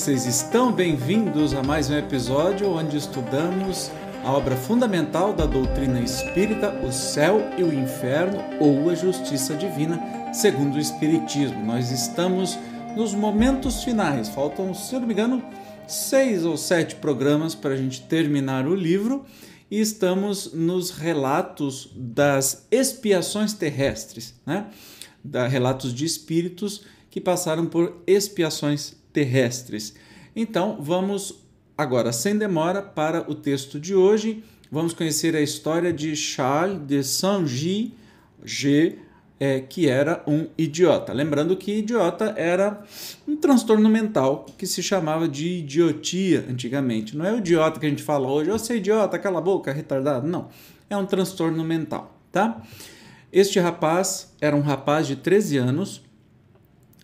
vocês estão? Bem-vindos a mais um episódio onde estudamos a obra fundamental da doutrina espírita, o céu e o inferno ou a justiça divina, segundo o Espiritismo. Nós estamos nos momentos finais, faltam, se não me engano, seis ou sete programas para a gente terminar o livro e estamos nos relatos das expiações terrestres, né? Da, relatos de espíritos que passaram por expiações terrestres. Então, vamos agora, sem demora, para o texto de hoje. Vamos conhecer a história de Charles de Saint-G, G, é, que era um idiota. Lembrando que idiota era um transtorno mental que se chamava de idiotia antigamente. Não é o idiota que a gente fala hoje, você é idiota, cala a boca, retardado. Não, é um transtorno mental, tá? Este rapaz era um rapaz de 13 anos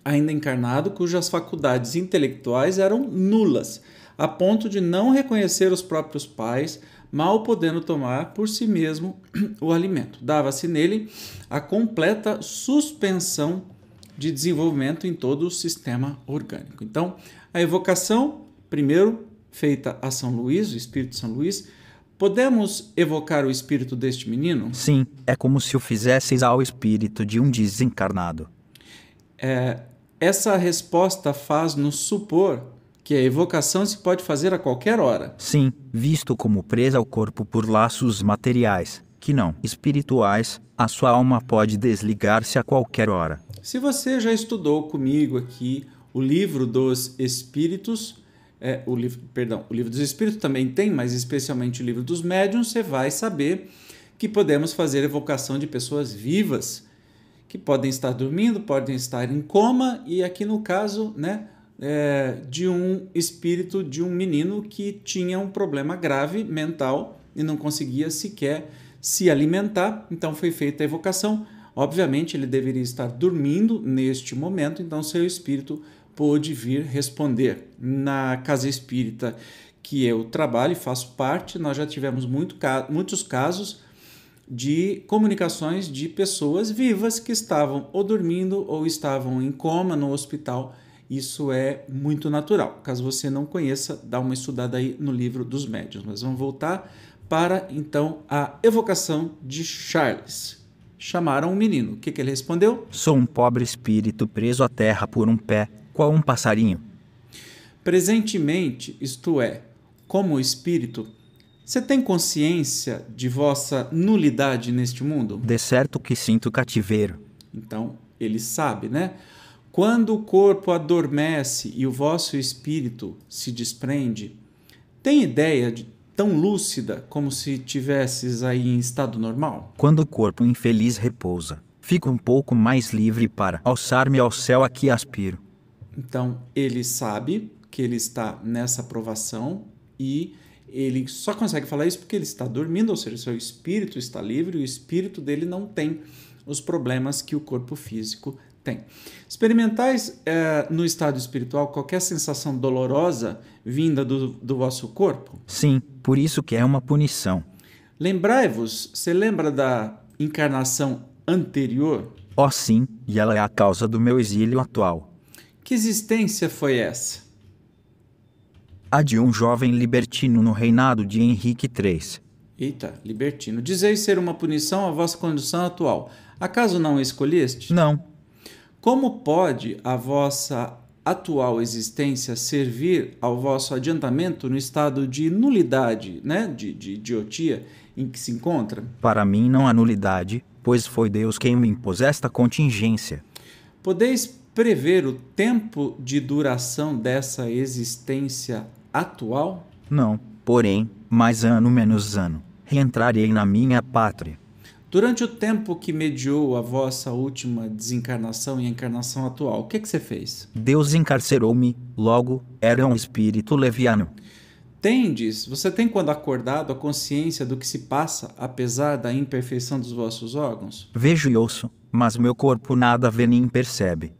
ainda encarnado, cujas faculdades intelectuais eram nulas, a ponto de não reconhecer os próprios pais, mal podendo tomar por si mesmo o alimento. Dava-se nele a completa suspensão de desenvolvimento em todo o sistema orgânico. Então, a evocação, primeiro feita a São Luís, o Espírito de São Luís, podemos evocar o espírito deste menino? Sim, é como se o fizesseis ao espírito de um desencarnado. É, essa resposta faz-nos supor que a evocação se pode fazer a qualquer hora. Sim, visto como presa ao corpo por laços materiais, que não espirituais, a sua alma pode desligar-se a qualquer hora. Se você já estudou comigo aqui o livro dos Espíritos, é, o livro, perdão, o livro dos Espíritos também tem, mas especialmente o livro dos Médiuns, você vai saber que podemos fazer evocação de pessoas vivas que podem estar dormindo, podem estar em coma, e aqui no caso, né, é, de um espírito de um menino que tinha um problema grave mental e não conseguia sequer se alimentar, então foi feita a evocação. Obviamente, ele deveria estar dormindo neste momento, então seu espírito pôde vir responder. Na casa espírita que eu trabalho e faço parte, nós já tivemos muito, muitos casos de comunicações de pessoas vivas que estavam ou dormindo ou estavam em coma no hospital. Isso é muito natural. Caso você não conheça, dá uma estudada aí no livro dos médios. Mas vamos voltar para então a evocação de Charles. Chamaram o menino. O que, que ele respondeu? Sou um pobre espírito preso à terra por um pé, qual um passarinho. Presentemente, isto é, como espírito, você tem consciência de vossa nulidade neste mundo? De certo que sinto cativeiro. Então, ele sabe, né? Quando o corpo adormece e o vosso espírito se desprende, tem ideia de tão lúcida como se tivesses aí em estado normal? Quando o corpo infeliz repousa, fico um pouco mais livre para alçar-me ao céu a que aspiro. Então, ele sabe que ele está nessa provação e ele só consegue falar isso porque ele está dormindo, ou seja, seu espírito está livre, o espírito dele não tem os problemas que o corpo físico tem. Experimentais é, no estado espiritual qualquer sensação dolorosa vinda do, do vosso corpo? Sim, por isso que é uma punição. Lembrai-vos, você lembra da encarnação anterior? Oh, sim, e ela é a causa do meu exílio atual. Que existência foi essa? A de um jovem libertino no reinado de Henrique III. Eita, libertino. Dizeis ser uma punição à vossa condição atual. Acaso não escolheste? Não. Como pode a vossa atual existência servir ao vosso adiantamento no estado de nulidade, né, de, de idiotia em que se encontra? Para mim não há nulidade, pois foi Deus quem me impôs esta contingência. Podeis prever o tempo de duração dessa existência atual? Não, porém, mais ano menos ano, reentrarei na minha pátria. Durante o tempo que mediou a vossa última desencarnação e a encarnação atual, o que, que você fez? Deus encarcerou-me, logo, era um espírito leviano. Tendes, você tem quando acordado a consciência do que se passa, apesar da imperfeição dos vossos órgãos? Vejo e ouço, mas meu corpo nada vê nem percebe.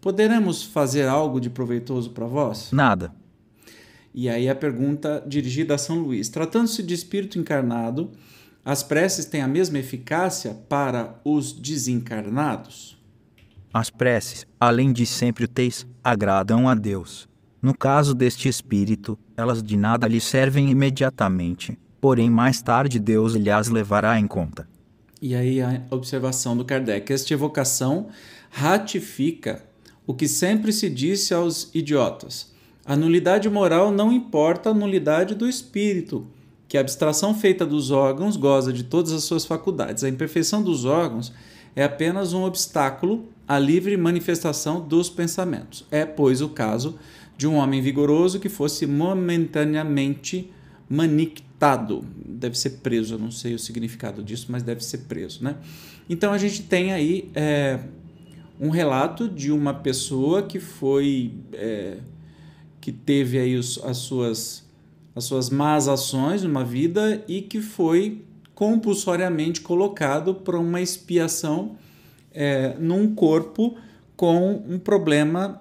Poderemos fazer algo de proveitoso para vós? Nada. E aí a pergunta dirigida a São Luís: tratando-se de espírito encarnado, as preces têm a mesma eficácia para os desencarnados? As preces, além de sempre úteis, agradam a Deus. No caso deste espírito, elas de nada lhe servem imediatamente, porém mais tarde Deus lhe as levará em conta. E aí a observação do Kardec: esta evocação ratifica o que sempre se disse aos idiotas. A nulidade moral não importa a nulidade do espírito, que a abstração feita dos órgãos goza de todas as suas faculdades. A imperfeição dos órgãos é apenas um obstáculo à livre manifestação dos pensamentos. É, pois, o caso de um homem vigoroso que fosse momentaneamente manictado. Deve ser preso, eu não sei o significado disso, mas deve ser preso, né? Então a gente tem aí é, um relato de uma pessoa que foi é, que teve aí as suas as suas más ações numa vida e que foi compulsoriamente colocado para uma expiação é, num corpo com um problema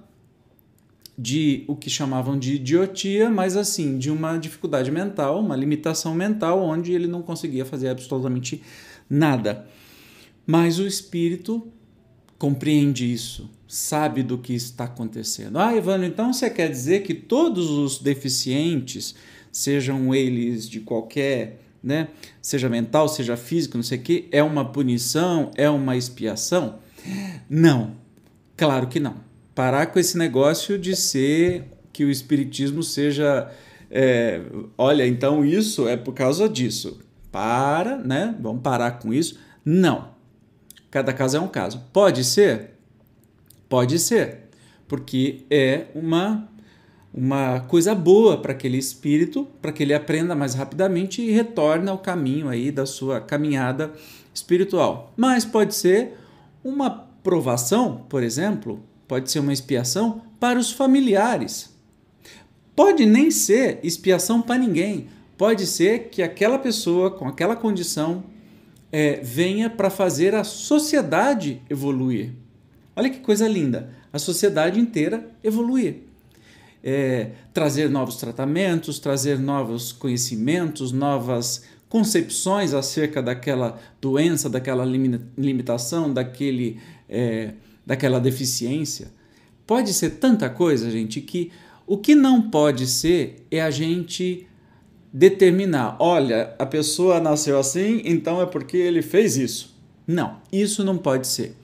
de o que chamavam de idiotia, mas assim, de uma dificuldade mental, uma limitação mental, onde ele não conseguia fazer absolutamente nada. Mas o espírito compreende isso, sabe do que está acontecendo. Ah, Ivano, então você quer dizer que todos os deficientes, sejam eles de qualquer, né, seja mental, seja físico, não sei o que, é uma punição, é uma expiação? Não, claro que não parar com esse negócio de ser que o espiritismo seja é, olha, então isso é por causa disso. Para, né? Vamos parar com isso. Não. Cada caso é um caso. Pode ser? Pode ser. Porque é uma uma coisa boa para aquele espírito, para que ele aprenda mais rapidamente e retorne ao caminho aí da sua caminhada espiritual. Mas pode ser uma provação, por exemplo, pode ser uma expiação para os familiares. Pode nem ser expiação para ninguém. Pode ser que aquela pessoa com aquela condição é, venha para fazer a sociedade evoluir. Olha que coisa linda! A sociedade inteira evoluir. É, trazer novos tratamentos, trazer novos conhecimentos, novas concepções acerca daquela doença, daquela limitação, daquele. É, daquela deficiência. Pode ser tanta coisa, gente, que o que não pode ser é a gente determinar, olha, a pessoa nasceu assim, então é porque ele fez isso. Não, isso não pode ser.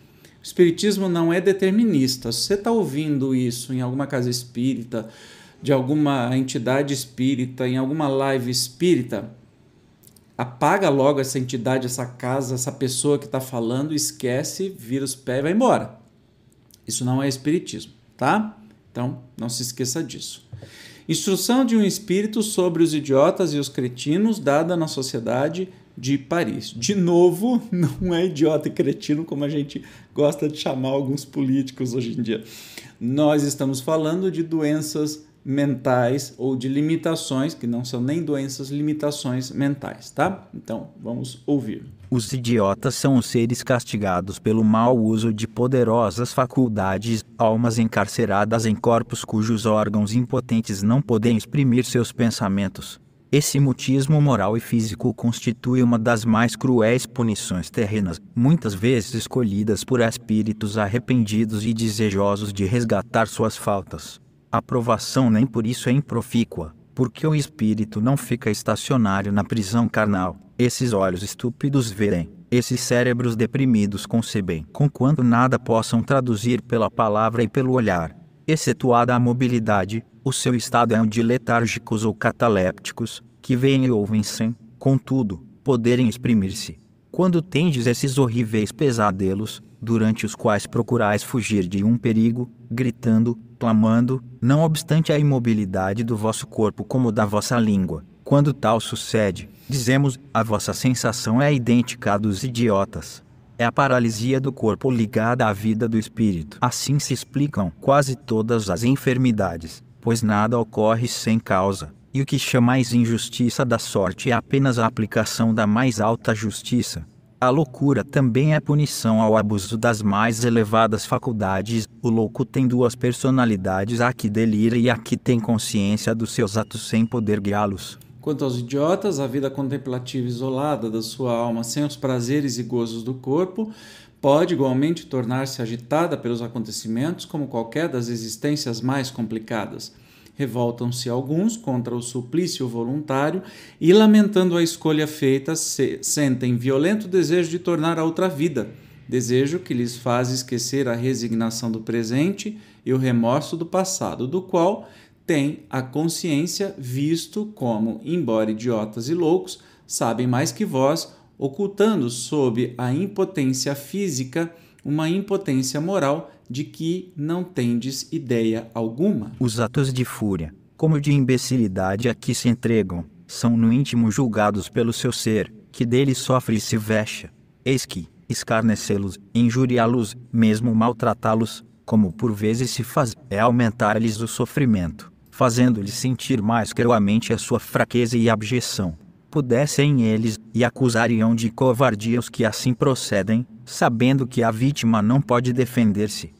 Espiritismo não é determinista. Se você está ouvindo isso em alguma casa espírita, de alguma entidade espírita, em alguma live espírita, apaga logo essa entidade, essa casa, essa pessoa que está falando, esquece, vira os pés e vai embora. Isso não é espiritismo, tá? Então, não se esqueça disso. Instrução de um espírito sobre os idiotas e os cretinos dada na sociedade de Paris. De novo, não é idiota e cretino como a gente gosta de chamar alguns políticos hoje em dia. Nós estamos falando de doenças mentais ou de limitações, que não são nem doenças, limitações mentais, tá? Então, vamos ouvir. Os idiotas são os seres castigados pelo mau uso de poderosas faculdades, almas encarceradas em corpos cujos órgãos impotentes não podem exprimir seus pensamentos. Esse mutismo moral e físico constitui uma das mais cruéis punições terrenas, muitas vezes escolhidas por espíritos arrependidos e desejosos de resgatar suas faltas. A provação nem por isso é improfícua, porque o espírito não fica estacionário na prisão carnal. Esses olhos estúpidos verem, esses cérebros deprimidos concebem, conquanto nada possam traduzir pela palavra e pelo olhar. Excetuada a mobilidade, o seu estado é um de letárgicos ou catalépticos, que veem e ouvem sem, contudo, poderem exprimir-se. Quando tendes esses horríveis pesadelos, durante os quais procurais fugir de um perigo, gritando, clamando, não obstante a imobilidade do vosso corpo como da vossa língua. Quando tal sucede, dizemos, a vossa sensação é idêntica à dos idiotas. É a paralisia do corpo ligada à vida do espírito. Assim se explicam quase todas as enfermidades, pois nada ocorre sem causa. E o que chamais injustiça da sorte é apenas a aplicação da mais alta justiça. A loucura também é punição ao abuso das mais elevadas faculdades. O louco tem duas personalidades: a que delira e a que tem consciência dos seus atos sem poder guiá-los. Quanto aos idiotas, a vida contemplativa isolada da sua alma, sem os prazeres e gozos do corpo, pode igualmente tornar-se agitada pelos acontecimentos, como qualquer das existências mais complicadas. Revoltam-se alguns contra o suplício voluntário e, lamentando a escolha feita, se, sentem violento desejo de tornar a outra vida, desejo que lhes faz esquecer a resignação do presente e o remorso do passado, do qual têm a consciência, visto como, embora idiotas e loucos, sabem mais que vós, ocultando sob a impotência física uma impotência moral de que não tendes ideia alguma. Os atos de fúria, como de imbecilidade a que se entregam, são no íntimo julgados pelo seu ser, que dele sofre e se vexa. Eis que, escarnecê-los, injuriá-los, mesmo maltratá-los, como por vezes se faz, é aumentar-lhes o sofrimento, fazendo-lhes sentir mais cruamente a sua fraqueza e abjeção pudessem eles, e acusariam de covardia os que assim procedem, sabendo que a vítima não pode defender-se.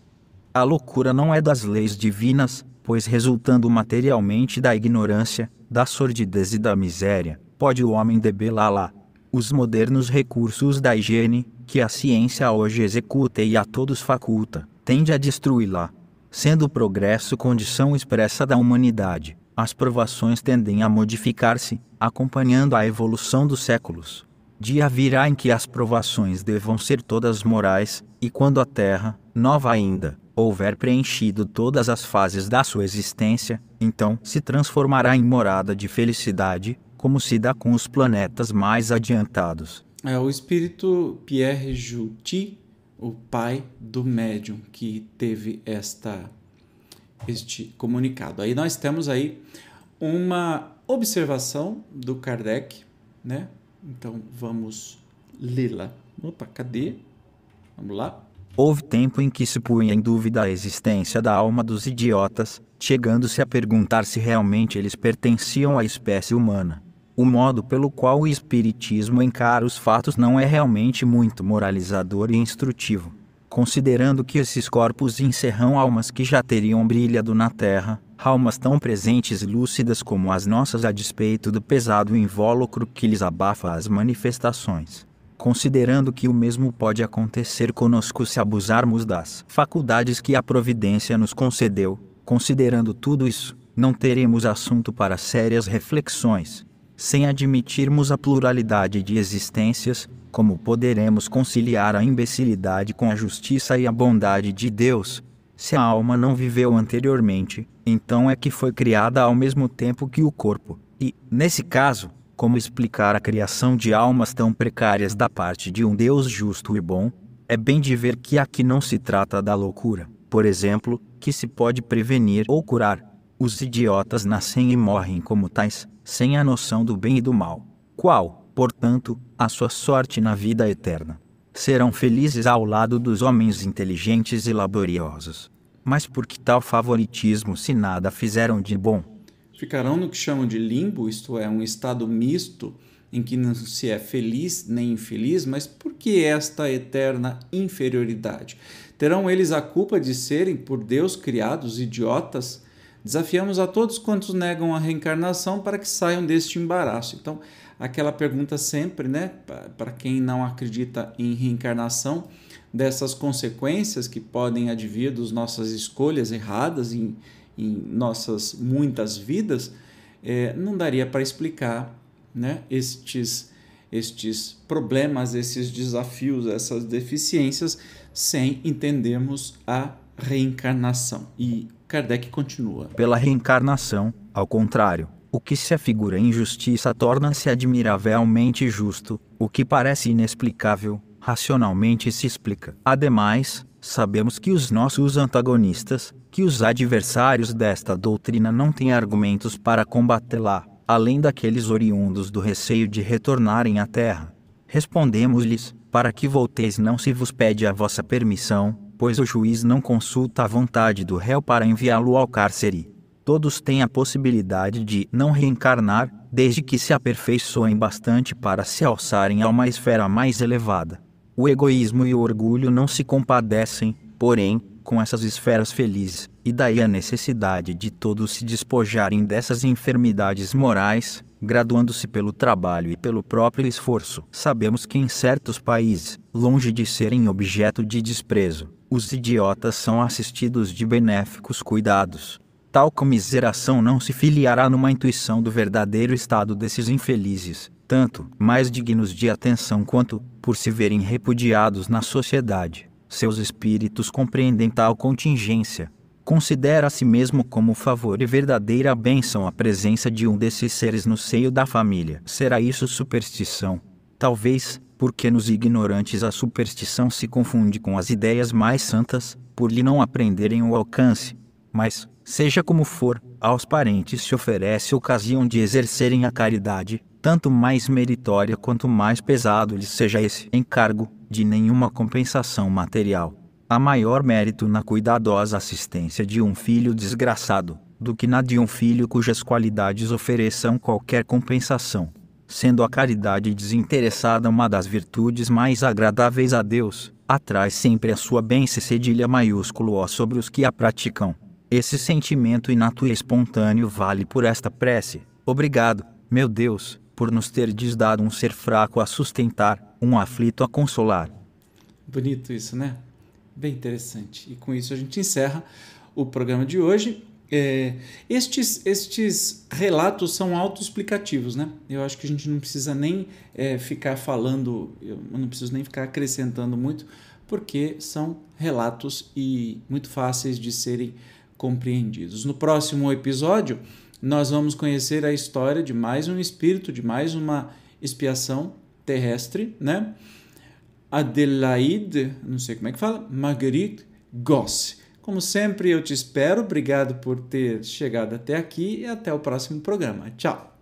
A loucura não é das leis divinas, pois resultando materialmente da ignorância, da sordidez e da miséria, pode o homem debelá-la. Os modernos recursos da higiene, que a ciência hoje executa e a todos faculta, tende a destruí-la. Sendo o progresso condição expressa da humanidade, as provações tendem a modificar-se, acompanhando a evolução dos séculos. Dia virá em que as provações devam ser todas morais, e quando a Terra, nova ainda, houver preenchido todas as fases da sua existência, então se transformará em morada de felicidade, como se dá com os planetas mais adiantados. É o espírito Pierre Juti, o pai do médium que teve esta este comunicado. Aí nós temos aí uma observação do Kardec, né? Então vamos lê-la. Opa, cadê? Vamos lá. Houve tempo em que se punha em dúvida a existência da alma dos idiotas, chegando-se a perguntar se realmente eles pertenciam à espécie humana. O modo pelo qual o Espiritismo encara os fatos não é realmente muito moralizador e instrutivo considerando que esses corpos encerram almas que já teriam brilhado na Terra, almas tão presentes e lúcidas como as nossas a despeito do pesado invólucro que lhes abafa as manifestações. Considerando que o mesmo pode acontecer conosco se abusarmos das faculdades que a providência nos concedeu, considerando tudo isso, não teremos assunto para sérias reflexões. Sem admitirmos a pluralidade de existências, como poderemos conciliar a imbecilidade com a justiça e a bondade de Deus? Se a alma não viveu anteriormente, então é que foi criada ao mesmo tempo que o corpo. E, nesse caso, como explicar a criação de almas tão precárias da parte de um Deus justo e bom? É bem de ver que aqui não se trata da loucura, por exemplo, que se pode prevenir ou curar. Os idiotas nascem e morrem como tais, sem a noção do bem e do mal. Qual, portanto, a sua sorte na vida eterna. Serão felizes ao lado dos homens inteligentes e laboriosos. Mas por que tal favoritismo se nada fizeram de bom? Ficarão no que chamam de limbo, isto é, um estado misto em que não se é feliz nem infeliz, mas por que esta eterna inferioridade? Terão eles a culpa de serem por Deus criados idiotas? Desafiamos a todos quantos negam a reencarnação para que saiam deste embaraço. Então, aquela pergunta sempre, né, para quem não acredita em reencarnação, dessas consequências que podem advir das nossas escolhas erradas em, em nossas muitas vidas, é, não daria para explicar né, estes, estes problemas, esses desafios, essas deficiências, sem entendermos a reencarnação. E Kardec continua. Pela reencarnação, ao contrário, o que se afigura injustiça torna-se admiravelmente justo, o que parece inexplicável, racionalmente se explica. Ademais, sabemos que os nossos antagonistas, que os adversários desta doutrina não têm argumentos para combatê-la, além daqueles oriundos do receio de retornarem à terra. Respondemos-lhes: para que volteis não se vos pede a vossa permissão, pois o juiz não consulta a vontade do réu para enviá-lo ao cárcere todos têm a possibilidade de não reencarnar, desde que se aperfeiçoem bastante para se alçarem a uma esfera mais elevada. O egoísmo e o orgulho não se compadecem, porém, com essas esferas felizes, e daí a necessidade de todos se despojarem dessas enfermidades morais, graduando-se pelo trabalho e pelo próprio esforço. Sabemos que em certos países, longe de serem objeto de desprezo, os idiotas são assistidos de benéficos cuidados Tal comiseração não se filiará numa intuição do verdadeiro estado desses infelizes, tanto mais dignos de atenção quanto, por se verem repudiados na sociedade, seus espíritos compreendem tal contingência. Considera a si mesmo como favor e verdadeira bênção a presença de um desses seres no seio da família. Será isso superstição? Talvez, porque nos ignorantes a superstição se confunde com as ideias mais santas, por lhe não aprenderem o alcance. Mas, seja como for, aos parentes se oferece ocasião de exercerem a caridade, tanto mais meritória quanto mais pesado lhes seja esse encargo, de nenhuma compensação material. Há maior mérito na cuidadosa assistência de um filho desgraçado, do que na de um filho cujas qualidades ofereçam qualquer compensação sendo a caridade desinteressada uma das virtudes mais agradáveis a Deus, atrai sempre a sua bênção cedilha maiúsculo O sobre os que a praticam. Esse sentimento inato e espontâneo vale por esta prece. Obrigado, meu Deus, por nos ter dado um ser fraco a sustentar, um aflito a consolar. Bonito isso, né? Bem interessante. E com isso a gente encerra o programa de hoje. É, estes, estes relatos são autoexplicativos, né? Eu acho que a gente não precisa nem é, ficar falando, eu não preciso nem ficar acrescentando muito, porque são relatos e muito fáceis de serem compreendidos. No próximo episódio, nós vamos conhecer a história de mais um espírito, de mais uma expiação terrestre, né? Adelaide, não sei como é que fala, Marguerite Gosse como sempre, eu te espero. Obrigado por ter chegado até aqui e até o próximo programa. Tchau!